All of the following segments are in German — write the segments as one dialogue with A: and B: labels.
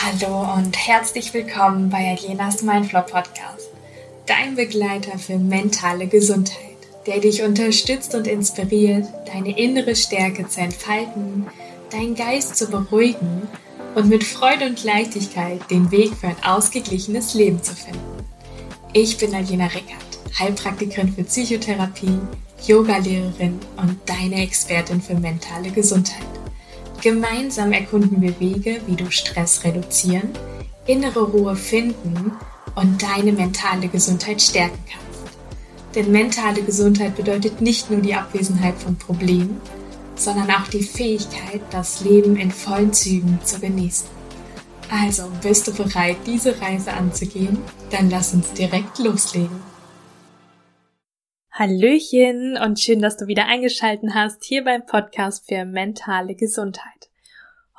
A: Hallo und herzlich willkommen bei Alienas Mindflow Podcast, dein Begleiter für mentale Gesundheit, der dich unterstützt und inspiriert, deine innere Stärke zu entfalten, deinen Geist zu beruhigen und mit Freude und Leichtigkeit den Weg für ein ausgeglichenes Leben zu finden. Ich bin Alina Rickert, Heilpraktikerin für Psychotherapie, Yogalehrerin und deine Expertin für mentale Gesundheit. Gemeinsam erkunden wir Wege, wie du Stress reduzieren, innere Ruhe finden und deine mentale Gesundheit stärken kannst. Denn mentale Gesundheit bedeutet nicht nur die Abwesenheit von Problemen, sondern auch die Fähigkeit, das Leben in vollen Zügen zu genießen. Also, bist du bereit, diese Reise anzugehen? Dann lass uns direkt loslegen.
B: Hallöchen und schön, dass du wieder eingeschalten hast hier beim Podcast für mentale Gesundheit.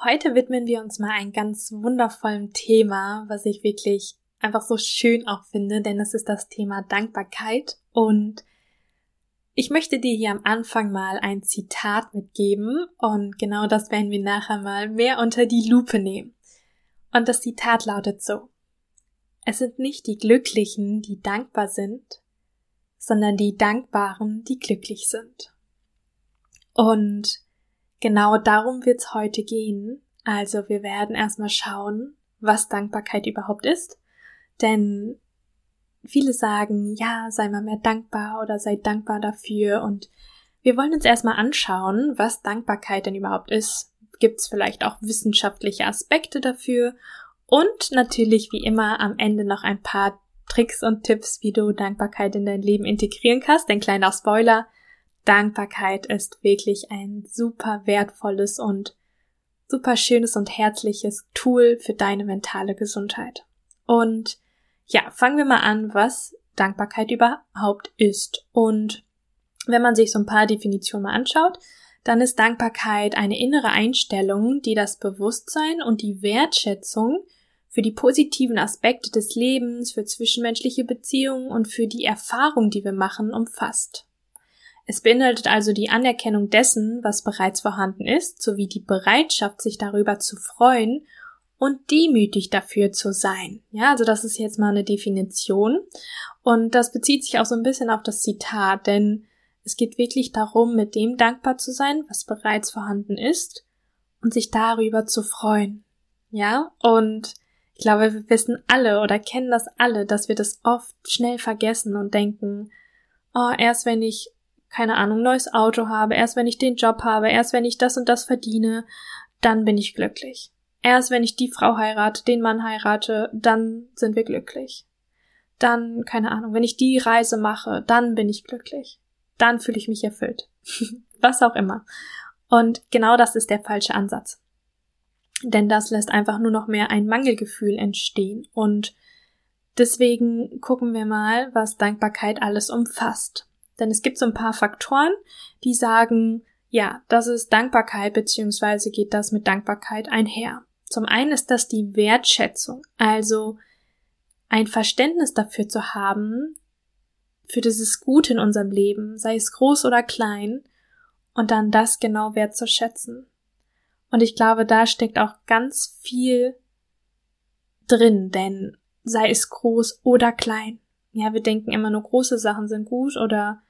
B: Heute widmen wir uns mal einem ganz wundervollen Thema, was ich wirklich einfach so schön auch finde, denn es ist das Thema Dankbarkeit und ich möchte dir hier am Anfang mal ein Zitat mitgeben und genau das werden wir nachher mal mehr unter die Lupe nehmen. Und das Zitat lautet so. Es sind nicht die Glücklichen, die dankbar sind, sondern die Dankbaren, die glücklich sind. Und genau darum wird's heute gehen. Also wir werden erstmal schauen, was Dankbarkeit überhaupt ist. Denn viele sagen, ja, sei mal mehr dankbar oder sei dankbar dafür. Und wir wollen uns erstmal anschauen, was Dankbarkeit denn überhaupt ist. Gibt's vielleicht auch wissenschaftliche Aspekte dafür? Und natürlich wie immer am Ende noch ein paar Tricks und Tipps, wie du Dankbarkeit in dein Leben integrieren kannst. Ein kleiner Spoiler. Dankbarkeit ist wirklich ein super wertvolles und super schönes und herzliches Tool für deine mentale Gesundheit. Und ja, fangen wir mal an, was Dankbarkeit überhaupt ist. Und wenn man sich so ein paar Definitionen mal anschaut, dann ist Dankbarkeit eine innere Einstellung, die das Bewusstsein und die Wertschätzung für die positiven Aspekte des Lebens, für zwischenmenschliche Beziehungen und für die Erfahrung, die wir machen, umfasst. Es beinhaltet also die Anerkennung dessen, was bereits vorhanden ist, sowie die Bereitschaft, sich darüber zu freuen und demütig dafür zu sein. Ja, also das ist jetzt mal eine Definition und das bezieht sich auch so ein bisschen auf das Zitat, denn es geht wirklich darum, mit dem dankbar zu sein, was bereits vorhanden ist und sich darüber zu freuen. Ja, und ich glaube, wir wissen alle oder kennen das alle, dass wir das oft schnell vergessen und denken, oh, erst wenn ich, keine Ahnung, neues Auto habe, erst wenn ich den Job habe, erst wenn ich das und das verdiene, dann bin ich glücklich. Erst wenn ich die Frau heirate, den Mann heirate, dann sind wir glücklich. Dann, keine Ahnung, wenn ich die Reise mache, dann bin ich glücklich. Dann fühle ich mich erfüllt. Was auch immer. Und genau das ist der falsche Ansatz. Denn das lässt einfach nur noch mehr ein Mangelgefühl entstehen. Und deswegen gucken wir mal, was Dankbarkeit alles umfasst. Denn es gibt so ein paar Faktoren, die sagen, ja, das ist Dankbarkeit, beziehungsweise geht das mit Dankbarkeit einher. Zum einen ist das die Wertschätzung, also ein Verständnis dafür zu haben, für dieses Gute in unserem Leben, sei es groß oder klein, und dann das genau wertzuschätzen. Und ich glaube, da steckt auch ganz viel drin, denn sei es groß oder klein. Ja, wir denken immer nur große Sachen sind gut oder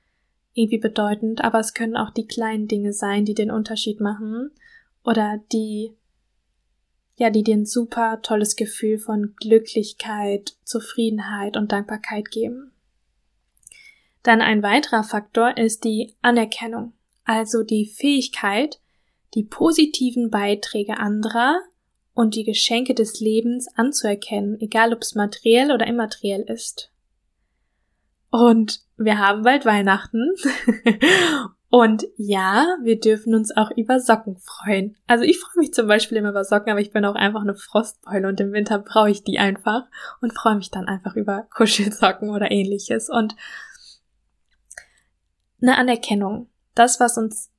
B: irgendwie bedeutend, aber es können auch die kleinen Dinge sein, die den Unterschied machen oder die ja, die dir ein super tolles Gefühl von Glücklichkeit, Zufriedenheit und Dankbarkeit geben. Dann ein weiterer Faktor ist die Anerkennung, also die Fähigkeit, die positiven Beiträge anderer und die Geschenke des Lebens anzuerkennen, egal ob es materiell oder immateriell ist. Und wir haben bald Weihnachten. und ja, wir dürfen uns auch über Socken freuen. Also ich freue mich zum Beispiel immer über Socken, aber ich bin auch einfach eine Frostbeule und im Winter brauche ich die einfach und freue mich dann einfach über Kuschelsocken oder ähnliches. Und eine Anerkennung. Das, was uns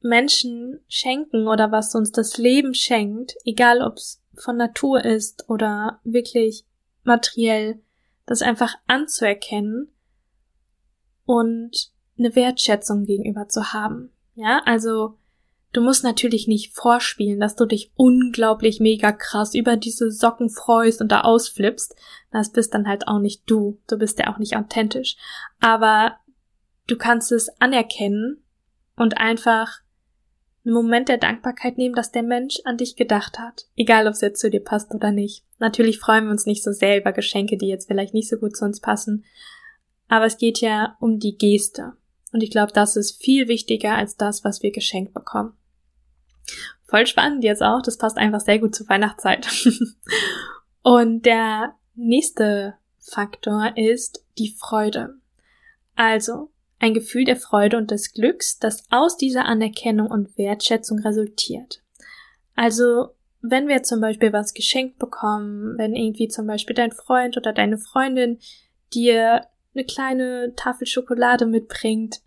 B: Menschen schenken oder was uns das Leben schenkt, egal ob es von Natur ist oder wirklich materiell, das einfach anzuerkennen und eine Wertschätzung gegenüber zu haben. Ja, also Du musst natürlich nicht vorspielen, dass du dich unglaublich mega krass über diese Socken freust und da ausflippst. Das bist dann halt auch nicht du. Du bist ja auch nicht authentisch. Aber du kannst es anerkennen und einfach einen Moment der Dankbarkeit nehmen, dass der Mensch an dich gedacht hat. Egal, ob es jetzt zu dir passt oder nicht. Natürlich freuen wir uns nicht so sehr über Geschenke, die jetzt vielleicht nicht so gut zu uns passen. Aber es geht ja um die Geste. Und ich glaube, das ist viel wichtiger als das, was wir geschenkt bekommen. Voll spannend jetzt auch. Das passt einfach sehr gut zur Weihnachtszeit. Und der nächste Faktor ist die Freude. Also, ein Gefühl der Freude und des Glücks, das aus dieser Anerkennung und Wertschätzung resultiert. Also, wenn wir zum Beispiel was geschenkt bekommen, wenn irgendwie zum Beispiel dein Freund oder deine Freundin dir eine kleine Tafel Schokolade mitbringt,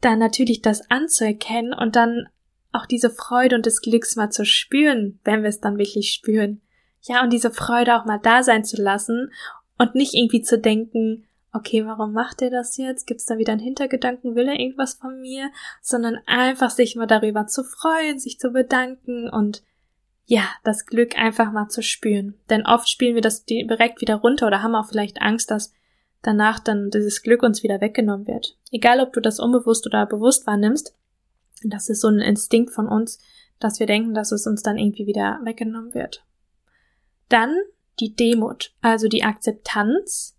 B: dann natürlich das anzuerkennen und dann auch diese Freude und des Glücks mal zu spüren, wenn wir es dann wirklich spüren. Ja, und diese Freude auch mal da sein zu lassen und nicht irgendwie zu denken, okay, warum macht er das jetzt? Gibt's da wieder einen Hintergedanken? Will er irgendwas von mir? Sondern einfach sich mal darüber zu freuen, sich zu bedanken und ja, das Glück einfach mal zu spüren. Denn oft spielen wir das direkt wieder runter oder haben auch vielleicht Angst, dass danach dann dieses Glück uns wieder weggenommen wird. Egal, ob du das unbewusst oder bewusst wahrnimmst, das ist so ein Instinkt von uns, dass wir denken, dass es uns dann irgendwie wieder weggenommen wird. Dann die Demut, also die Akzeptanz,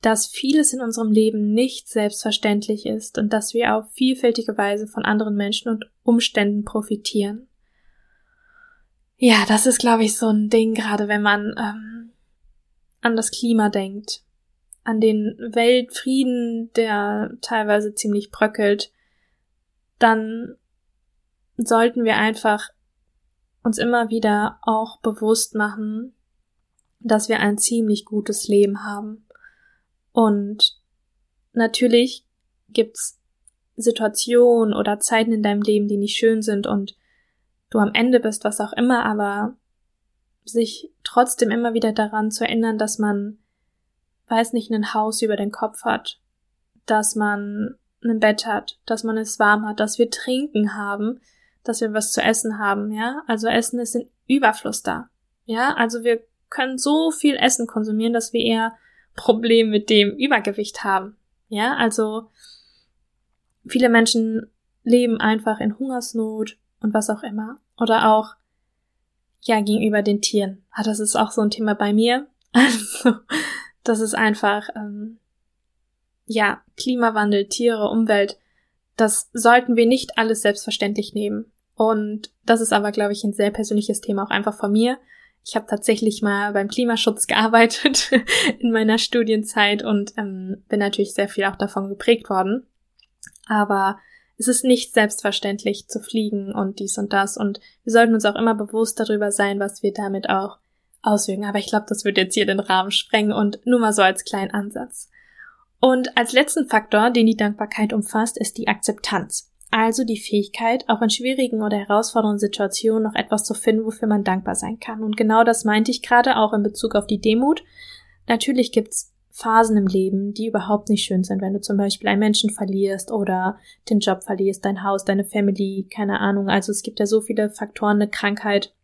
B: dass vieles in unserem Leben nicht selbstverständlich ist und dass wir auf vielfältige Weise von anderen Menschen und Umständen profitieren. Ja, das ist, glaube ich, so ein Ding, gerade wenn man ähm, an das Klima denkt, an den Weltfrieden, der teilweise ziemlich bröckelt, dann sollten wir einfach uns immer wieder auch bewusst machen, dass wir ein ziemlich gutes Leben haben und natürlich gibt's Situationen oder Zeiten in deinem Leben, die nicht schön sind und du am Ende bist, was auch immer, aber sich trotzdem immer wieder daran zu erinnern, dass man, weiß nicht, ein Haus über den Kopf hat, dass man ein Bett hat, dass man es warm hat, dass wir trinken haben, dass wir was zu essen haben, ja? Also Essen ist in Überfluss da. Ja? Also wir können so viel Essen konsumieren, dass wir eher Problem mit dem Übergewicht haben. Ja, also viele Menschen leben einfach in Hungersnot und was auch immer. Oder auch, ja, gegenüber den Tieren. Ah, das ist auch so ein Thema bei mir. Also, das ist einfach, ähm, ja, Klimawandel, Tiere, Umwelt, das sollten wir nicht alles selbstverständlich nehmen. Und das ist aber, glaube ich, ein sehr persönliches Thema auch einfach von mir. Ich habe tatsächlich mal beim Klimaschutz gearbeitet in meiner Studienzeit und ähm, bin natürlich sehr viel auch davon geprägt worden. Aber es ist nicht selbstverständlich zu fliegen und dies und das und wir sollten uns auch immer bewusst darüber sein, was wir damit auch auswirken. Aber ich glaube, das wird jetzt hier den Rahmen sprengen und nur mal so als kleinen Ansatz. Und als letzten Faktor, den die Dankbarkeit umfasst, ist die Akzeptanz also die Fähigkeit, auch in schwierigen oder herausfordernden Situationen noch etwas zu finden, wofür man dankbar sein kann. Und genau das meinte ich gerade auch in Bezug auf die Demut. Natürlich gibt's Phasen im Leben, die überhaupt nicht schön sind, wenn du zum Beispiel einen Menschen verlierst oder den Job verlierst, dein Haus, deine Family, keine Ahnung. Also es gibt ja so viele Faktoren, eine Krankheit,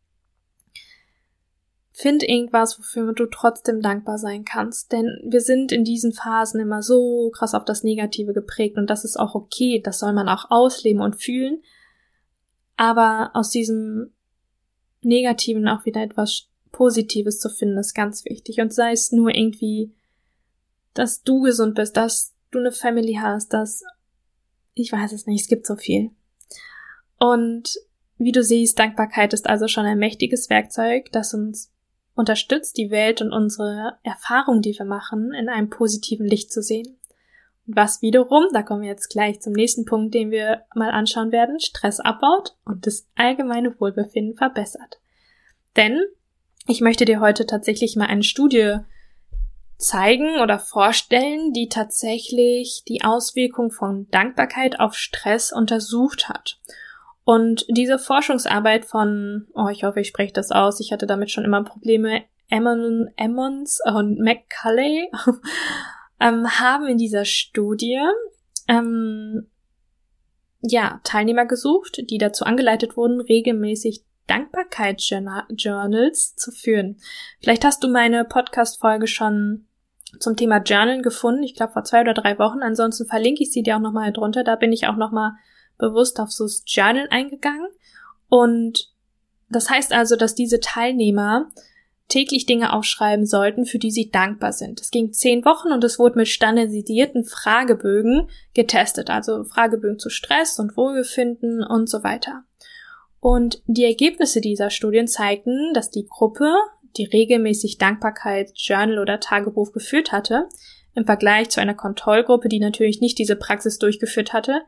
B: Find irgendwas, wofür du trotzdem dankbar sein kannst. Denn wir sind in diesen Phasen immer so krass auf das Negative geprägt und das ist auch okay. Das soll man auch ausleben und fühlen. Aber aus diesem Negativen auch wieder etwas Positives zu finden, ist ganz wichtig. Und sei es nur irgendwie, dass du gesund bist, dass du eine Family hast, dass ich weiß es nicht, es gibt so viel. Und wie du siehst, Dankbarkeit ist also schon ein mächtiges Werkzeug, das uns unterstützt die Welt und unsere Erfahrung, die wir machen, in einem positiven Licht zu sehen. Und was wiederum, da kommen wir jetzt gleich zum nächsten Punkt, den wir mal anschauen werden, Stress abbaut und das allgemeine Wohlbefinden verbessert. Denn ich möchte dir heute tatsächlich mal eine Studie zeigen oder vorstellen, die tatsächlich die Auswirkung von Dankbarkeit auf Stress untersucht hat. Und diese Forschungsarbeit von, oh, ich hoffe, ich spreche das aus, ich hatte damit schon immer Probleme, Emmon, Emmons und McCulley ähm, haben in dieser Studie ähm, ja, Teilnehmer gesucht, die dazu angeleitet wurden, regelmäßig Dankbarkeitsjournals zu führen. Vielleicht hast du meine Podcast-Folge schon zum Thema Journal gefunden. Ich glaube vor zwei oder drei Wochen. Ansonsten verlinke ich sie dir auch nochmal drunter. Da bin ich auch nochmal bewusst auf so Journal eingegangen. Und das heißt also, dass diese Teilnehmer täglich Dinge aufschreiben sollten, für die sie dankbar sind. Es ging zehn Wochen und es wurde mit standardisierten Fragebögen getestet, also Fragebögen zu Stress und Wohlbefinden und so weiter. Und die Ergebnisse dieser Studien zeigten, dass die Gruppe, die regelmäßig Dankbarkeit, Journal oder Tagebuch geführt hatte, im Vergleich zu einer Kontrollgruppe, die natürlich nicht diese Praxis durchgeführt hatte,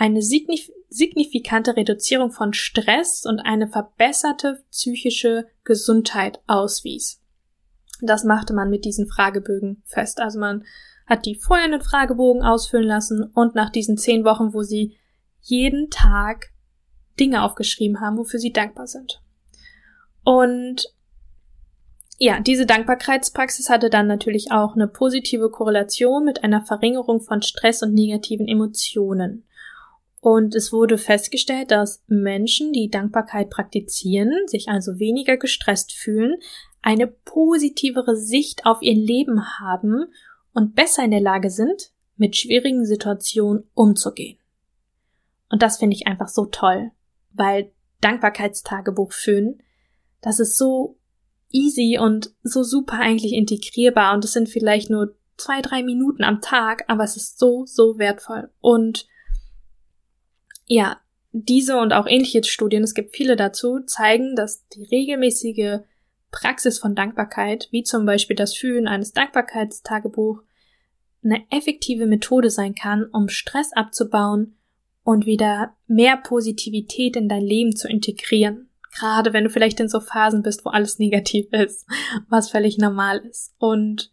B: eine signif signifikante Reduzierung von Stress und eine verbesserte psychische Gesundheit auswies. Das machte man mit diesen Fragebögen fest. Also man hat die vorher einen Fragebogen ausfüllen lassen und nach diesen zehn Wochen, wo sie jeden Tag Dinge aufgeschrieben haben, wofür sie dankbar sind. Und ja, diese Dankbarkeitspraxis hatte dann natürlich auch eine positive Korrelation mit einer Verringerung von Stress und negativen Emotionen. Und es wurde festgestellt, dass Menschen, die Dankbarkeit praktizieren, sich also weniger gestresst fühlen, eine positivere Sicht auf ihr Leben haben und besser in der Lage sind, mit schwierigen Situationen umzugehen. Und das finde ich einfach so toll, weil Dankbarkeitstagebuch führen, das ist so easy und so super eigentlich integrierbar und es sind vielleicht nur zwei, drei Minuten am Tag, aber es ist so, so wertvoll. Und ja, diese und auch ähnliche Studien, es gibt viele dazu, zeigen, dass die regelmäßige Praxis von Dankbarkeit, wie zum Beispiel das Fühlen eines Dankbarkeitstagebuch, eine effektive Methode sein kann, um Stress abzubauen und wieder mehr Positivität in dein Leben zu integrieren. Gerade wenn du vielleicht in so Phasen bist, wo alles negativ ist, was völlig normal ist. Und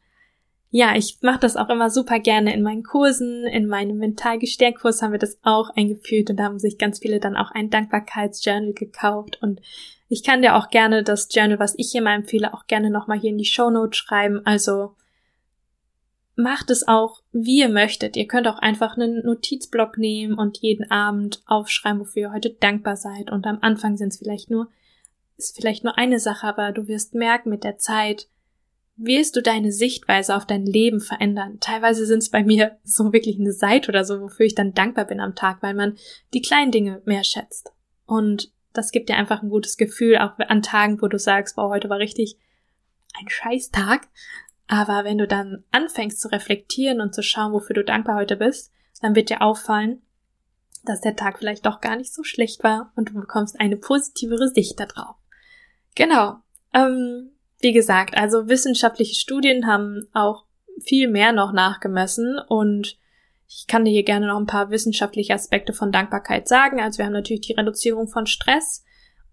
B: ja, ich mache das auch immer super gerne in meinen Kursen. In meinem mental gestärkt Kurs haben wir das auch eingeführt und da haben sich ganz viele dann auch ein Dankbarkeitsjournal gekauft und ich kann dir auch gerne das Journal, was ich mal empfehle, auch gerne nochmal hier in die Show Notes schreiben. Also macht es auch, wie ihr möchtet. Ihr könnt auch einfach einen Notizblock nehmen und jeden Abend aufschreiben, wofür ihr heute dankbar seid. Und am Anfang sind es vielleicht nur, ist vielleicht nur eine Sache, aber du wirst merken mit der Zeit, wirst du deine Sichtweise auf dein Leben verändern. Teilweise sind es bei mir so wirklich eine Seite oder so, wofür ich dann dankbar bin am Tag, weil man die kleinen Dinge mehr schätzt. Und das gibt dir einfach ein gutes Gefühl, auch an Tagen, wo du sagst, boah, heute war richtig ein Scheißtag. Aber wenn du dann anfängst zu reflektieren und zu schauen, wofür du dankbar heute bist, dann wird dir auffallen, dass der Tag vielleicht doch gar nicht so schlecht war und du bekommst eine positivere Sicht darauf. Genau. Ähm, wie gesagt, also wissenschaftliche Studien haben auch viel mehr noch nachgemessen und ich kann dir hier gerne noch ein paar wissenschaftliche Aspekte von Dankbarkeit sagen. Also wir haben natürlich die Reduzierung von Stress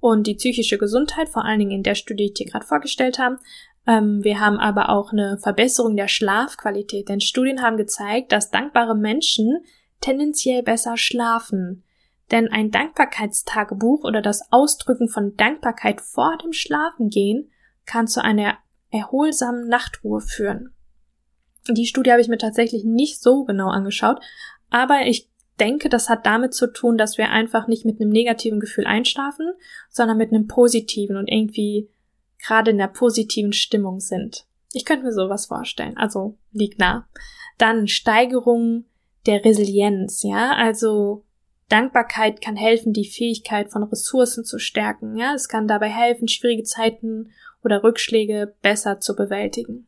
B: und die psychische Gesundheit, vor allen Dingen in der Studie, die ich dir gerade vorgestellt habe. Ähm, wir haben aber auch eine Verbesserung der Schlafqualität, denn Studien haben gezeigt, dass dankbare Menschen tendenziell besser schlafen. Denn ein Dankbarkeitstagebuch oder das Ausdrücken von Dankbarkeit vor dem Schlafengehen kann zu einer erholsamen Nachtruhe führen. Die Studie habe ich mir tatsächlich nicht so genau angeschaut, aber ich denke, das hat damit zu tun, dass wir einfach nicht mit einem negativen Gefühl einschlafen, sondern mit einem positiven und irgendwie gerade in der positiven Stimmung sind. Ich könnte mir sowas vorstellen, also liegt nah. Dann Steigerung der Resilienz, ja, also Dankbarkeit kann helfen, die Fähigkeit von Ressourcen zu stärken, ja, es kann dabei helfen, schwierige Zeiten oder Rückschläge besser zu bewältigen.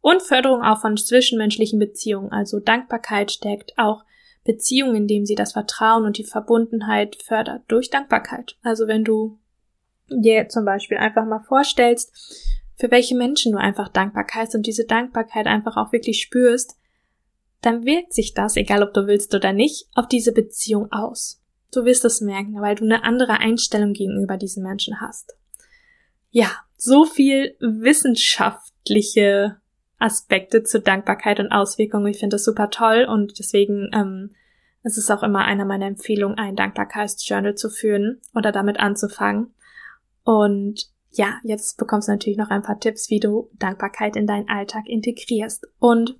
B: Und Förderung auch von zwischenmenschlichen Beziehungen, also Dankbarkeit stärkt auch Beziehungen, indem sie das Vertrauen und die Verbundenheit fördert durch Dankbarkeit. Also wenn du dir zum Beispiel einfach mal vorstellst, für welche Menschen du einfach Dankbarkeit und diese Dankbarkeit einfach auch wirklich spürst, dann wirkt sich das, egal ob du willst oder nicht, auf diese Beziehung aus. Du wirst es merken, weil du eine andere Einstellung gegenüber diesen Menschen hast. Ja, so viel wissenschaftliche Aspekte zur Dankbarkeit und Auswirkungen. Ich finde das super toll und deswegen ähm, es ist auch immer einer meiner Empfehlungen, ein Dankbarkeitsjournal zu führen oder damit anzufangen. Und ja, jetzt bekommst du natürlich noch ein paar Tipps, wie du Dankbarkeit in deinen Alltag integrierst. Und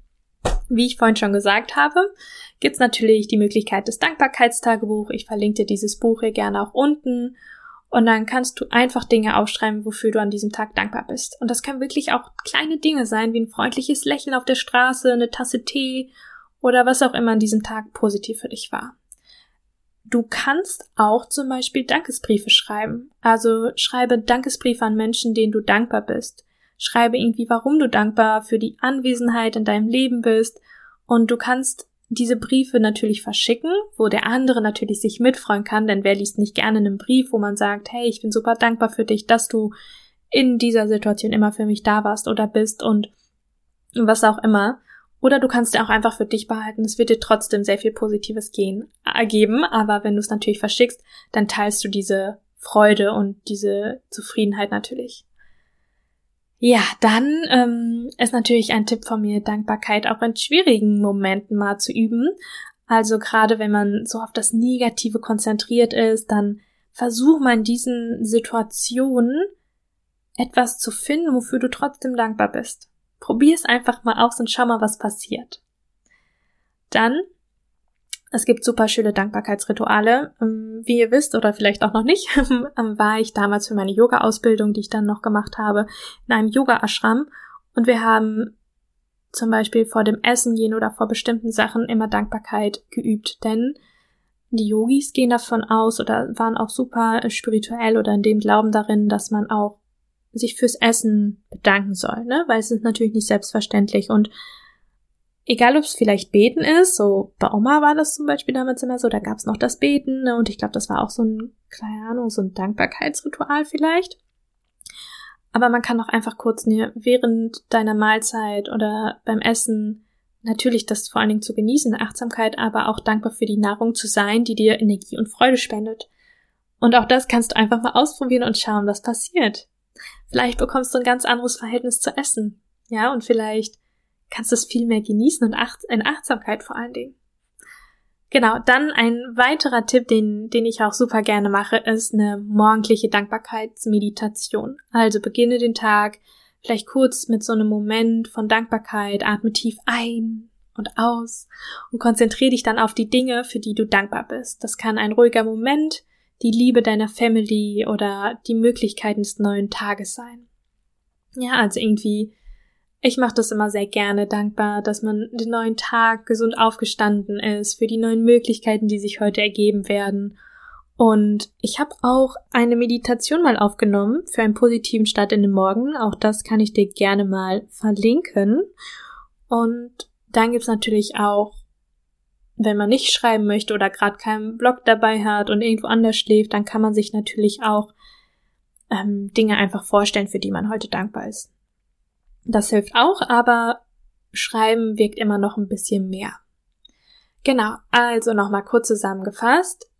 B: Wie ich vorhin schon gesagt habe, gibt's natürlich die Möglichkeit des Dankbarkeitstagebuch. Ich verlinke dir dieses Buch hier gerne auch unten. Und dann kannst du einfach Dinge aufschreiben, wofür du an diesem Tag dankbar bist. Und das können wirklich auch kleine Dinge sein, wie ein freundliches Lächeln auf der Straße, eine Tasse Tee oder was auch immer an diesem Tag positiv für dich war. Du kannst auch zum Beispiel Dankesbriefe schreiben. Also schreibe Dankesbriefe an Menschen, denen du dankbar bist. Schreibe irgendwie, warum du dankbar für die Anwesenheit in deinem Leben bist. Und du kannst diese Briefe natürlich verschicken, wo der andere natürlich sich mitfreuen kann, denn wer liest nicht gerne einen Brief, wo man sagt, hey, ich bin super dankbar für dich, dass du in dieser Situation immer für mich da warst oder bist und was auch immer. Oder du kannst dir auch einfach für dich behalten. Es wird dir trotzdem sehr viel Positives gehen, ergeben, aber wenn du es natürlich verschickst, dann teilst du diese Freude und diese Zufriedenheit natürlich. Ja, dann ähm, ist natürlich ein Tipp von mir, Dankbarkeit auch in schwierigen Momenten mal zu üben. Also gerade wenn man so auf das Negative konzentriert ist, dann versuch mal in diesen Situationen etwas zu finden, wofür du trotzdem dankbar bist. Probier es einfach mal aus und schau mal, was passiert. Dann es gibt super schöne Dankbarkeitsrituale. Ähm, wie ihr wisst oder vielleicht auch noch nicht, ähm, war ich damals für meine Yoga-Ausbildung, die ich dann noch gemacht habe, in einem Yoga-Ashram und wir haben zum Beispiel vor dem Essen gehen oder vor bestimmten Sachen immer Dankbarkeit geübt, denn die Yogis gehen davon aus oder waren auch super spirituell oder in dem Glauben darin, dass man auch sich fürs Essen bedanken soll, ne? Weil es ist natürlich nicht selbstverständlich und egal ob es vielleicht Beten ist, so bei Oma war das zum Beispiel damals immer so, da gab es noch das Beten, ne, und ich glaube, das war auch so ein, keine Ahnung, so ein Dankbarkeitsritual vielleicht. Aber man kann auch einfach kurz ne, während deiner Mahlzeit oder beim Essen natürlich das vor allen Dingen zu genießen, Achtsamkeit, aber auch dankbar für die Nahrung zu sein, die dir Energie und Freude spendet. Und auch das kannst du einfach mal ausprobieren und schauen, was passiert. Vielleicht bekommst du ein ganz anderes Verhältnis zu Essen. Ja, und vielleicht kannst du es viel mehr genießen und acht, in Achtsamkeit vor allen Dingen. Genau, dann ein weiterer Tipp, den, den ich auch super gerne mache, ist eine morgendliche Dankbarkeitsmeditation. Also beginne den Tag vielleicht kurz mit so einem Moment von Dankbarkeit, atme tief ein und aus und konzentriere dich dann auf die Dinge, für die du dankbar bist. Das kann ein ruhiger Moment, die Liebe deiner Family oder die Möglichkeiten des neuen Tages sein. Ja, also irgendwie ich mache das immer sehr gerne, dankbar, dass man den neuen Tag gesund aufgestanden ist, für die neuen Möglichkeiten, die sich heute ergeben werden. Und ich habe auch eine Meditation mal aufgenommen für einen positiven Start in den Morgen. Auch das kann ich dir gerne mal verlinken. Und dann gibt's natürlich auch, wenn man nicht schreiben möchte oder gerade keinen Blog dabei hat und irgendwo anders schläft, dann kann man sich natürlich auch ähm, Dinge einfach vorstellen, für die man heute dankbar ist. Das hilft auch, aber Schreiben wirkt immer noch ein bisschen mehr. Genau, also nochmal kurz zusammengefasst.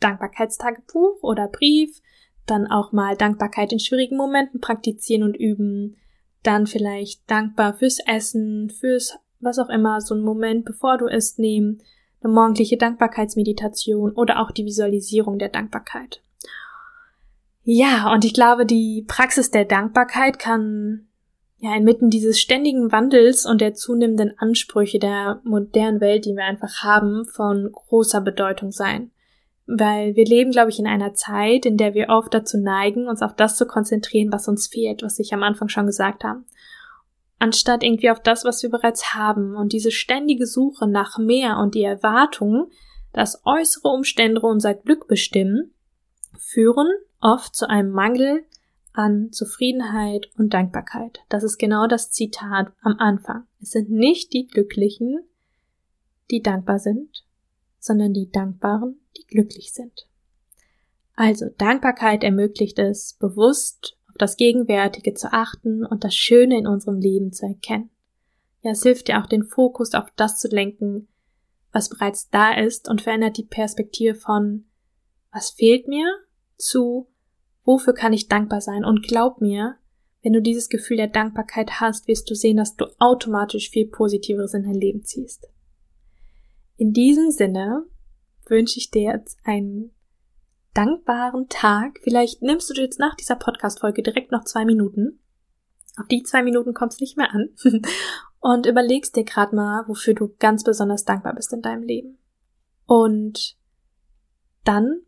B: Dankbarkeitstagebuch oder Brief, dann auch mal Dankbarkeit in schwierigen Momenten praktizieren und üben, dann vielleicht dankbar fürs Essen, fürs was auch immer, so ein Moment, bevor du isst, nehmen, eine morgendliche Dankbarkeitsmeditation oder auch die Visualisierung der Dankbarkeit. Ja, und ich glaube, die Praxis der Dankbarkeit kann ja, inmitten dieses ständigen Wandels und der zunehmenden Ansprüche der modernen Welt, die wir einfach haben, von großer Bedeutung sein. Weil wir leben, glaube ich, in einer Zeit, in der wir oft dazu neigen, uns auf das zu konzentrieren, was uns fehlt, was ich am Anfang schon gesagt habe. Anstatt irgendwie auf das, was wir bereits haben. Und diese ständige Suche nach mehr und die Erwartung, dass äußere Umstände unser Glück bestimmen, führen oft zu einem Mangel an Zufriedenheit und Dankbarkeit. Das ist genau das Zitat am Anfang. Es sind nicht die Glücklichen, die dankbar sind, sondern die Dankbaren, die glücklich sind. Also Dankbarkeit ermöglicht es, bewusst auf das Gegenwärtige zu achten und das Schöne in unserem Leben zu erkennen. Ja, es hilft dir auch den Fokus auf das zu lenken, was bereits da ist und verändert die Perspektive von was fehlt mir zu Wofür kann ich dankbar sein? Und glaub mir, wenn du dieses Gefühl der Dankbarkeit hast, wirst du sehen, dass du automatisch viel Positiveres in dein Leben ziehst. In diesem Sinne wünsche ich dir jetzt einen dankbaren Tag. Vielleicht nimmst du dir jetzt nach dieser Podcast-Folge direkt noch zwei Minuten. Auf die zwei Minuten kommt es nicht mehr an. und überlegst dir gerade mal, wofür du ganz besonders dankbar bist in deinem Leben. Und dann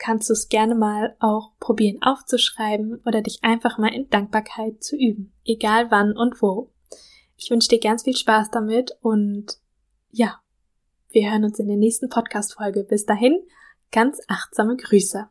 B: kannst du es gerne mal auch probieren aufzuschreiben oder dich einfach mal in Dankbarkeit zu üben, egal wann und wo. Ich wünsche dir ganz viel Spaß damit und ja, wir hören uns in der nächsten Podcast-Folge. Bis dahin, ganz achtsame Grüße.